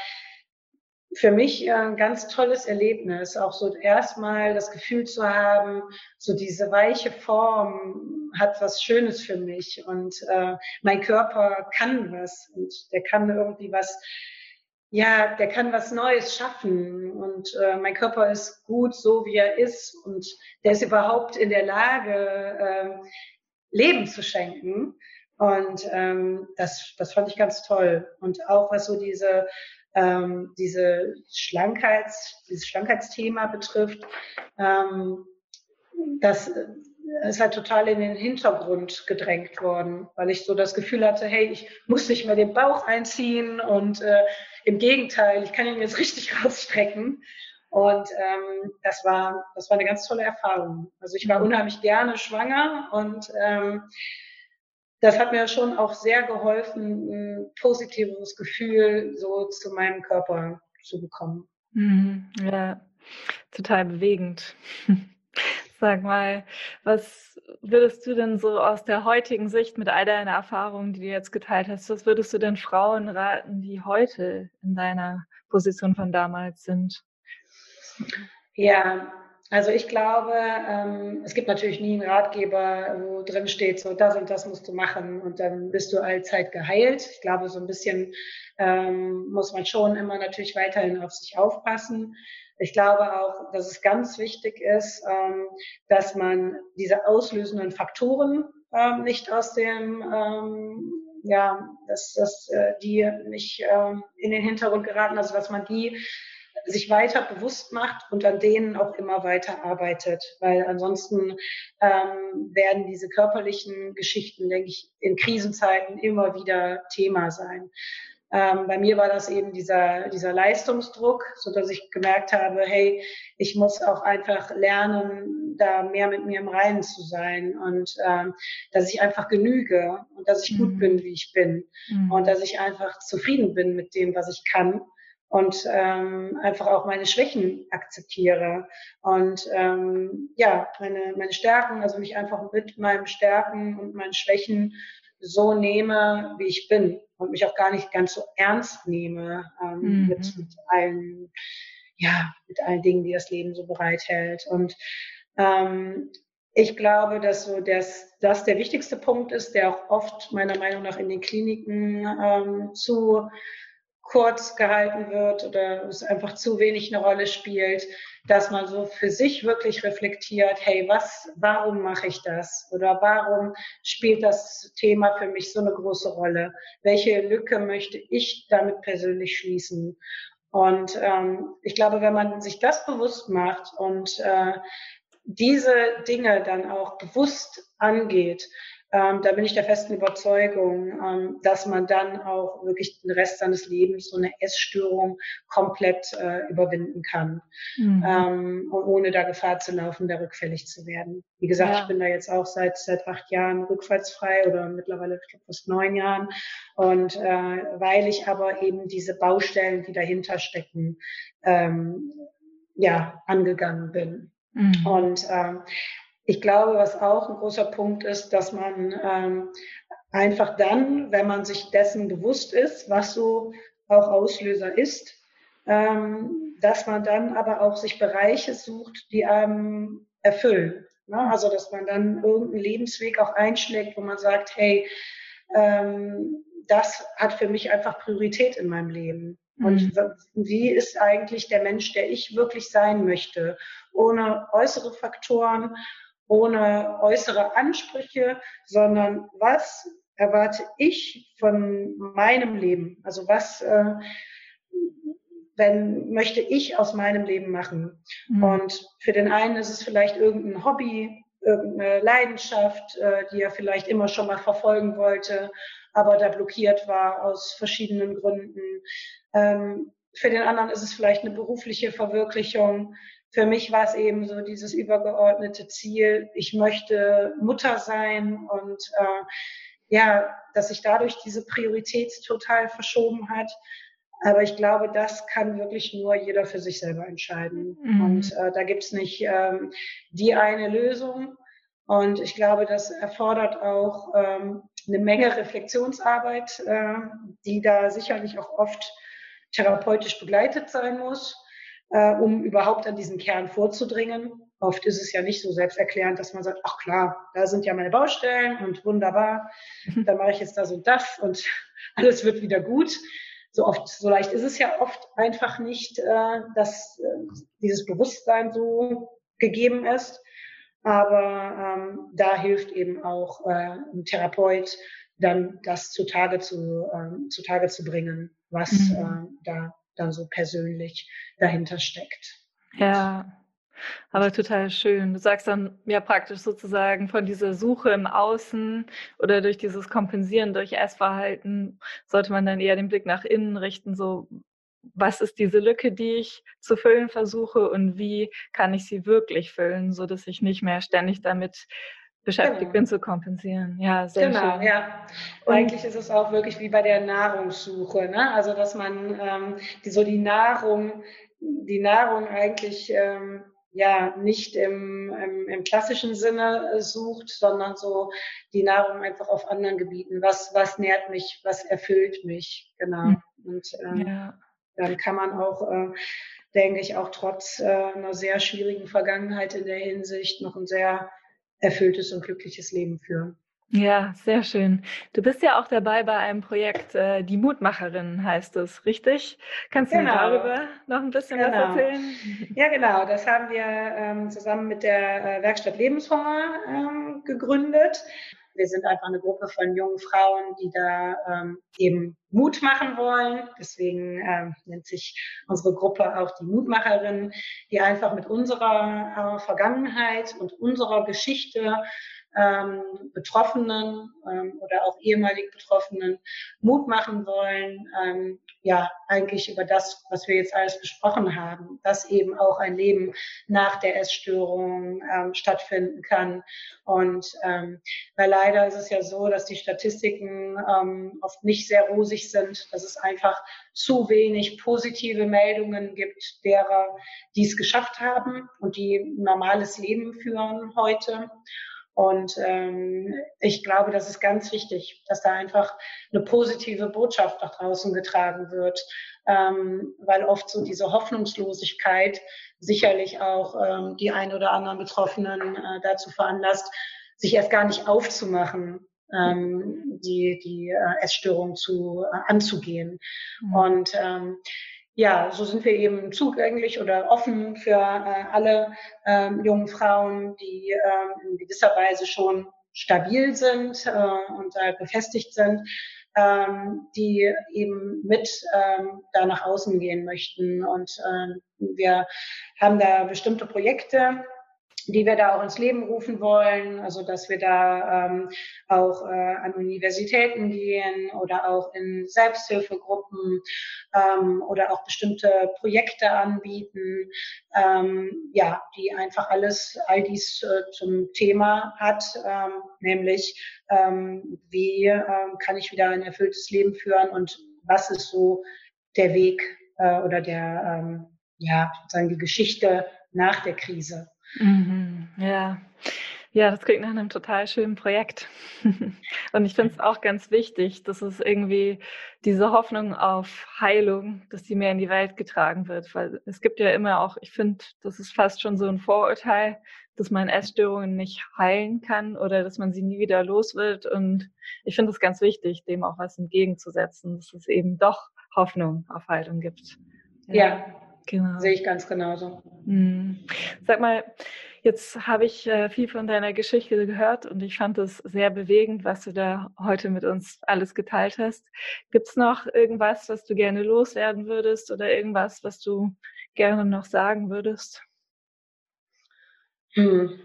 für mich ein ganz tolles Erlebnis, auch so erstmal das Gefühl zu haben, so diese weiche Form hat was Schönes für mich und äh, mein Körper kann was und der kann irgendwie was, ja, der kann was Neues schaffen und äh, mein Körper ist gut so, wie er ist und der ist überhaupt in der Lage, äh, Leben zu schenken. Und ähm, das, das fand ich ganz toll. Und auch was so diese ähm, diese Schlankheits, dieses Schlankheitsthema betrifft, ähm, das ist halt total in den Hintergrund gedrängt worden, weil ich so das Gefühl hatte, hey, ich muss nicht mehr den Bauch einziehen und äh, im Gegenteil, ich kann ihn jetzt richtig rausstrecken. Und ähm, das war das war eine ganz tolle Erfahrung. Also ich war unheimlich gerne schwanger und ähm, das hat mir schon auch sehr geholfen, ein positives Gefühl so zu meinem Körper zu bekommen. Mhm, ja, total bewegend. Sag mal, was würdest du denn so aus der heutigen Sicht mit all deiner Erfahrungen, die du jetzt geteilt hast, was würdest du denn Frauen raten, die heute in deiner Position von damals sind? Ja, also ich glaube, ähm, es gibt natürlich nie einen Ratgeber, wo drin steht, so das und das musst du machen und dann bist du allzeit geheilt. Ich glaube, so ein bisschen ähm, muss man schon immer natürlich weiterhin auf sich aufpassen. Ich glaube auch, dass es ganz wichtig ist, ähm, dass man diese auslösenden Faktoren ähm, nicht aus dem ähm, ja, dass, dass äh, die nicht ähm, in den Hintergrund geraten, also dass man die sich weiter bewusst macht und an denen auch immer weiter arbeitet, weil ansonsten ähm, werden diese körperlichen Geschichten, denke ich, in Krisenzeiten immer wieder Thema sein. Ähm, bei mir war das eben dieser, dieser Leistungsdruck, so dass ich gemerkt habe, hey, ich muss auch einfach lernen, da mehr mit mir im Reinen zu sein und ähm, dass ich einfach genüge und dass ich mhm. gut bin, wie ich bin mhm. und dass ich einfach zufrieden bin mit dem, was ich kann und ähm, einfach auch meine Schwächen akzeptiere und ähm, ja meine meine Stärken also mich einfach mit meinen Stärken und meinen Schwächen so nehme wie ich bin und mich auch gar nicht ganz so ernst nehme ähm, mhm. mit, mit allen ja mit allen Dingen die das Leben so bereithält und ähm, ich glaube, dass so das, das der wichtigste Punkt ist, der auch oft meiner Meinung nach in den Kliniken ähm, zu kurz gehalten wird oder es einfach zu wenig eine Rolle spielt, dass man so für sich wirklich reflektiert, hey, was, warum mache ich das? Oder warum spielt das Thema für mich so eine große Rolle? Welche Lücke möchte ich damit persönlich schließen? Und ähm, ich glaube, wenn man sich das bewusst macht und äh, diese Dinge dann auch bewusst angeht, ähm, da bin ich der festen Überzeugung, ähm, dass man dann auch wirklich den Rest seines Lebens so eine Essstörung komplett äh, überwinden kann, mhm. ähm, ohne da Gefahr zu laufen, da rückfällig zu werden. Wie gesagt, ja. ich bin da jetzt auch seit seit acht Jahren rückfallsfrei oder mittlerweile ich glaube fast neun Jahren. Und äh, weil ich aber eben diese Baustellen, die dahinter stecken, ähm, ja angegangen bin. Mhm. Und ähm, ich glaube, was auch ein großer Punkt ist, dass man ähm, einfach dann, wenn man sich dessen bewusst ist, was so auch Auslöser ist, ähm, dass man dann aber auch sich Bereiche sucht, die einem erfüllen. Ne? Also dass man dann irgendeinen Lebensweg auch einschlägt, wo man sagt, hey, ähm, das hat für mich einfach Priorität in meinem Leben. Mhm. Und wie ist eigentlich der Mensch, der ich wirklich sein möchte, ohne äußere Faktoren, ohne äußere Ansprüche, sondern was erwarte ich von meinem Leben? Also was äh, wenn möchte ich aus meinem Leben machen? Mhm. Und für den einen ist es vielleicht irgendein Hobby, irgendeine Leidenschaft, äh, die er vielleicht immer schon mal verfolgen wollte, aber da blockiert war aus verschiedenen Gründen. Ähm, für den anderen ist es vielleicht eine berufliche Verwirklichung für mich war es eben so dieses übergeordnete Ziel, ich möchte Mutter sein und äh, ja, dass sich dadurch diese Priorität total verschoben hat. Aber ich glaube, das kann wirklich nur jeder für sich selber entscheiden. Mhm. Und äh, da gibt's nicht ähm, die eine Lösung. Und ich glaube, das erfordert auch ähm, eine Menge Reflexionsarbeit, äh, die da sicherlich auch oft therapeutisch begleitet sein muss, äh, um überhaupt an diesen Kern vorzudringen. Oft ist es ja nicht so selbsterklärend, dass man sagt, ach klar, da sind ja meine Baustellen und wunderbar, dann mache ich jetzt das und das und alles wird wieder gut. So oft, so leicht ist es ja oft einfach nicht, äh, dass äh, dieses Bewusstsein so gegeben ist. Aber ähm, da hilft eben auch äh, ein Therapeut, dann das zutage zu, ähm, zutage zu bringen, was mhm. äh, da dann so persönlich dahinter steckt. Ja, aber total schön. Du sagst dann ja praktisch sozusagen von dieser Suche im Außen oder durch dieses Kompensieren durch Essverhalten sollte man dann eher den Blick nach innen richten, so was ist diese Lücke, die ich zu füllen versuche und wie kann ich sie wirklich füllen, so dass ich nicht mehr ständig damit beschäftigt genau. bin zu kompensieren. Ja, sehr genau, schön. ja. Und Eigentlich ist es auch wirklich wie bei der Nahrungssuche, ne? Also dass man ähm, die, so die Nahrung, die Nahrung eigentlich ähm, ja nicht im, im, im klassischen Sinne äh, sucht, sondern so die Nahrung einfach auf anderen Gebieten. Was was nährt mich, was erfüllt mich, genau. Hm. Und ähm, ja dann kann man auch, äh, denke ich, auch trotz äh, einer sehr schwierigen Vergangenheit in der Hinsicht noch ein sehr erfülltes und glückliches Leben führen. Ja, sehr schön. Du bist ja auch dabei bei einem Projekt, äh, die Mutmacherin heißt es, richtig? Kannst du genau. mir darüber noch ein bisschen genau. was erzählen? Ja, genau. Das haben wir ähm, zusammen mit der äh, Werkstatt Lebenshunger ähm, gegründet. Wir sind einfach eine Gruppe von jungen Frauen, die da ähm, eben Mut machen wollen. Deswegen ähm, nennt sich unsere Gruppe auch die Mutmacherin, die einfach mit unserer äh, Vergangenheit und unserer Geschichte ähm, Betroffenen ähm, oder auch ehemalig Betroffenen Mut machen wollen, ähm, ja, eigentlich über das, was wir jetzt alles besprochen haben, dass eben auch ein Leben nach der Essstörung ähm, stattfinden kann. Und ähm, weil leider ist es ja so, dass die Statistiken ähm, oft nicht sehr rosig sind, dass es einfach zu wenig positive Meldungen gibt derer, die es geschafft haben und die ein normales Leben führen heute. Und ähm, ich glaube, das ist ganz wichtig, dass da einfach eine positive Botschaft nach draußen getragen wird, ähm, weil oft so diese Hoffnungslosigkeit sicherlich auch ähm, die ein oder anderen Betroffenen äh, dazu veranlasst, sich erst gar nicht aufzumachen, ähm, die, die äh, Essstörung zu, äh, anzugehen. Mhm. Und ähm, ja, so sind wir eben zugänglich oder offen für äh, alle ähm, jungen Frauen, die ähm, in gewisser Weise schon stabil sind äh, und äh, befestigt sind, ähm, die eben mit ähm, da nach außen gehen möchten. Und ähm, wir haben da bestimmte Projekte, die wir da auch ins Leben rufen wollen, also dass wir da ähm, auch äh, an Universitäten gehen oder auch in Selbsthilfegruppen ähm, oder auch bestimmte Projekte anbieten, ähm, ja, die einfach alles all dies äh, zum Thema hat, ähm, nämlich ähm, wie ähm, kann ich wieder ein erfülltes Leben führen und was ist so der Weg äh, oder der ähm, ja sozusagen die Geschichte nach der Krise. Mhm, ja. Ja, das klingt nach einem total schönen Projekt. Und ich finde es auch ganz wichtig, dass es irgendwie diese Hoffnung auf Heilung, dass die mehr in die Welt getragen wird. Weil es gibt ja immer auch, ich finde, das ist fast schon so ein Vorurteil, dass man Essstörungen nicht heilen kann oder dass man sie nie wieder los wird. Und ich finde es ganz wichtig, dem auch was entgegenzusetzen, dass es eben doch Hoffnung auf Heilung gibt. ja. ja. Genau. Sehe ich ganz genauso. Mhm. Sag mal, jetzt habe ich äh, viel von deiner Geschichte gehört und ich fand es sehr bewegend, was du da heute mit uns alles geteilt hast. Gibt es noch irgendwas, was du gerne loswerden würdest oder irgendwas, was du gerne noch sagen würdest? Hm.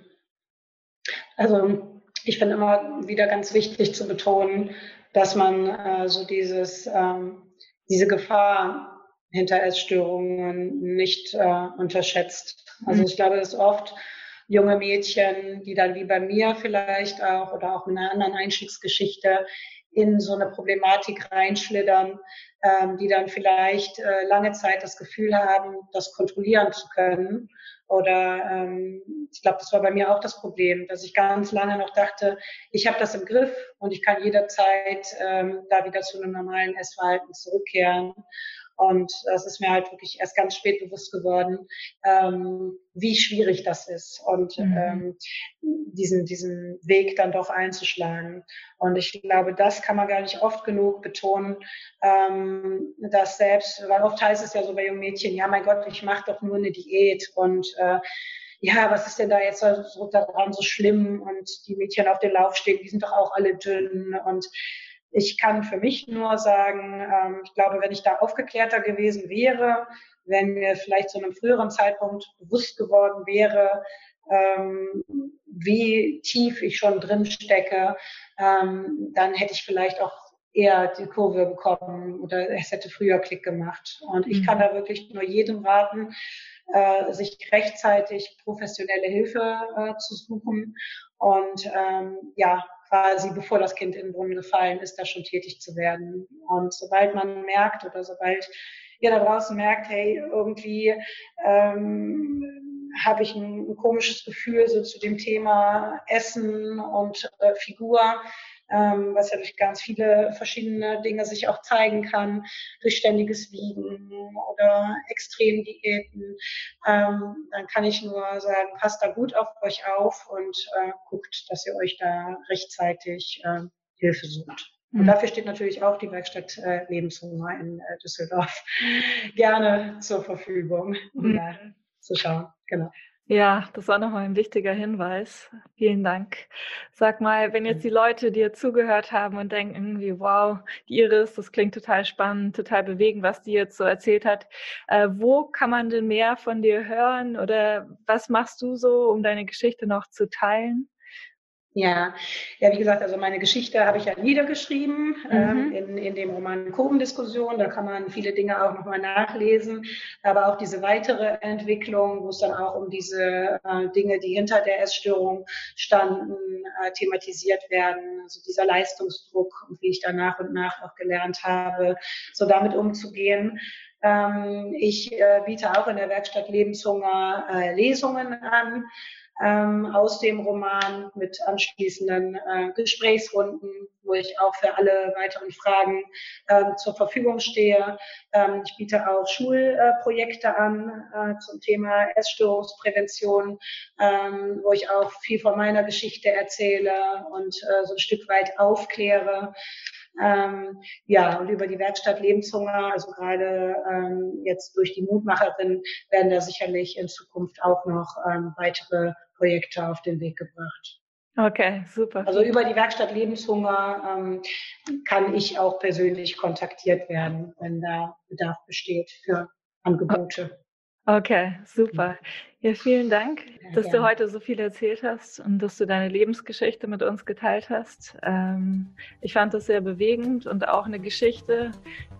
Also ich finde immer wieder ganz wichtig zu betonen, dass man äh, so dieses, ähm, diese Gefahr hinter Essstörungen nicht äh, unterschätzt. Also mhm. ich glaube, dass oft junge Mädchen, die dann wie bei mir vielleicht auch oder auch mit einer anderen Einstiegsgeschichte in so eine Problematik reinschlittern, ähm, die dann vielleicht äh, lange Zeit das Gefühl haben, das kontrollieren zu können. Oder ähm, ich glaube, das war bei mir auch das Problem, dass ich ganz lange noch dachte, ich habe das im Griff und ich kann jederzeit ähm, da wieder zu einem normalen Essverhalten zurückkehren. Und das ist mir halt wirklich erst ganz spät bewusst geworden, ähm, wie schwierig das ist und mhm. ähm, diesen, diesen Weg dann doch einzuschlagen. Und ich glaube, das kann man gar nicht oft genug betonen, ähm, dass selbst, weil oft heißt es ja so bei jungen Mädchen, ja mein Gott, ich mache doch nur eine Diät und äh, ja, was ist denn da jetzt so daran so schlimm? Und die Mädchen auf den Laufstegen, die sind doch auch alle dünn. Und ich kann für mich nur sagen, ähm, ich glaube, wenn ich da aufgeklärter gewesen wäre, wenn mir vielleicht zu einem früheren Zeitpunkt bewusst geworden wäre, ähm, wie tief ich schon drin stecke, ähm, dann hätte ich vielleicht auch eher die Kurve bekommen oder es hätte früher Klick gemacht. Und ich kann mhm. da wirklich nur jedem raten, äh, sich rechtzeitig professionelle Hilfe äh, zu suchen und ähm, ja, quasi bevor das Kind in den Brunnen gefallen ist, da schon tätig zu werden. Und sobald man merkt oder sobald ihr da draußen merkt, hey, irgendwie ähm, habe ich ein, ein, komisches Gefühl so zu dem Thema Essen und äh, Figur, ähm, was ja durch ganz viele verschiedene Dinge sich auch zeigen kann, durch ständiges Wiegen oder Extremdiäten, ähm, dann kann ich nur sagen, passt da gut auf euch auf und äh, guckt, dass ihr euch da rechtzeitig äh, Hilfe sucht. Und mhm. dafür steht natürlich auch die Werkstatt äh, Lebenshunger in äh, Düsseldorf gerne zur Verfügung, um mhm. da zu schauen. Genau. Ja, das war nochmal ein wichtiger Hinweis. Vielen Dank. Sag mal, wenn jetzt die Leute dir zugehört haben und denken irgendwie, wow, die Iris, das klingt total spannend, total bewegend, was die jetzt so erzählt hat. Äh, wo kann man denn mehr von dir hören oder was machst du so, um deine Geschichte noch zu teilen? Ja, ja, wie gesagt, also meine Geschichte habe ich ja niedergeschrieben mhm. ähm, in, in dem Roman Kurvendiskussion. Da kann man viele Dinge auch nochmal nachlesen. Aber auch diese weitere Entwicklung, wo es dann auch um diese äh, Dinge, die hinter der Essstörung standen, äh, thematisiert werden. Also dieser Leistungsdruck und wie ich da nach und nach auch gelernt habe, so damit umzugehen. Ähm, ich äh, biete auch in der Werkstatt Lebenshunger äh, Lesungen an ähm, aus dem Roman mit anschließenden äh, Gesprächsrunden, wo ich auch für alle weiteren Fragen ähm, zur Verfügung stehe. Ähm, ich biete auch Schulprojekte äh, an äh, zum Thema Essstörungsprävention, ähm, wo ich auch viel von meiner Geschichte erzähle und äh, so ein Stück weit aufkläre. Ähm, ja, und über die Werkstatt Lebenshunger, also gerade ähm, jetzt durch die Mutmacherin, werden da sicherlich in Zukunft auch noch ähm, weitere Projekte auf den Weg gebracht. Okay, super. Also über die Werkstatt Lebenshunger ähm, kann ich auch persönlich kontaktiert werden, wenn da Bedarf besteht für Angebote. Okay, super. Ja, vielen Dank, dass ja. du heute so viel erzählt hast und dass du deine Lebensgeschichte mit uns geteilt hast. Ähm, ich fand das sehr bewegend und auch eine Geschichte,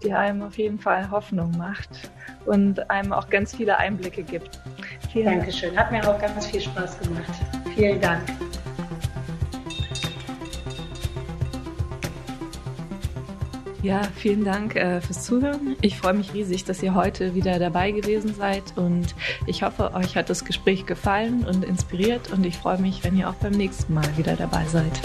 die einem auf jeden Fall Hoffnung macht und einem auch ganz viele Einblicke gibt. Vielen Dankeschön. Hat mir auch ganz viel Spaß gemacht. Vielen Dank. Ja, vielen Dank äh, fürs Zuhören. Ich freue mich riesig, dass ihr heute wieder dabei gewesen seid und ich hoffe, euch hat das Gespräch gefallen und inspiriert und ich freue mich, wenn ihr auch beim nächsten Mal wieder dabei seid.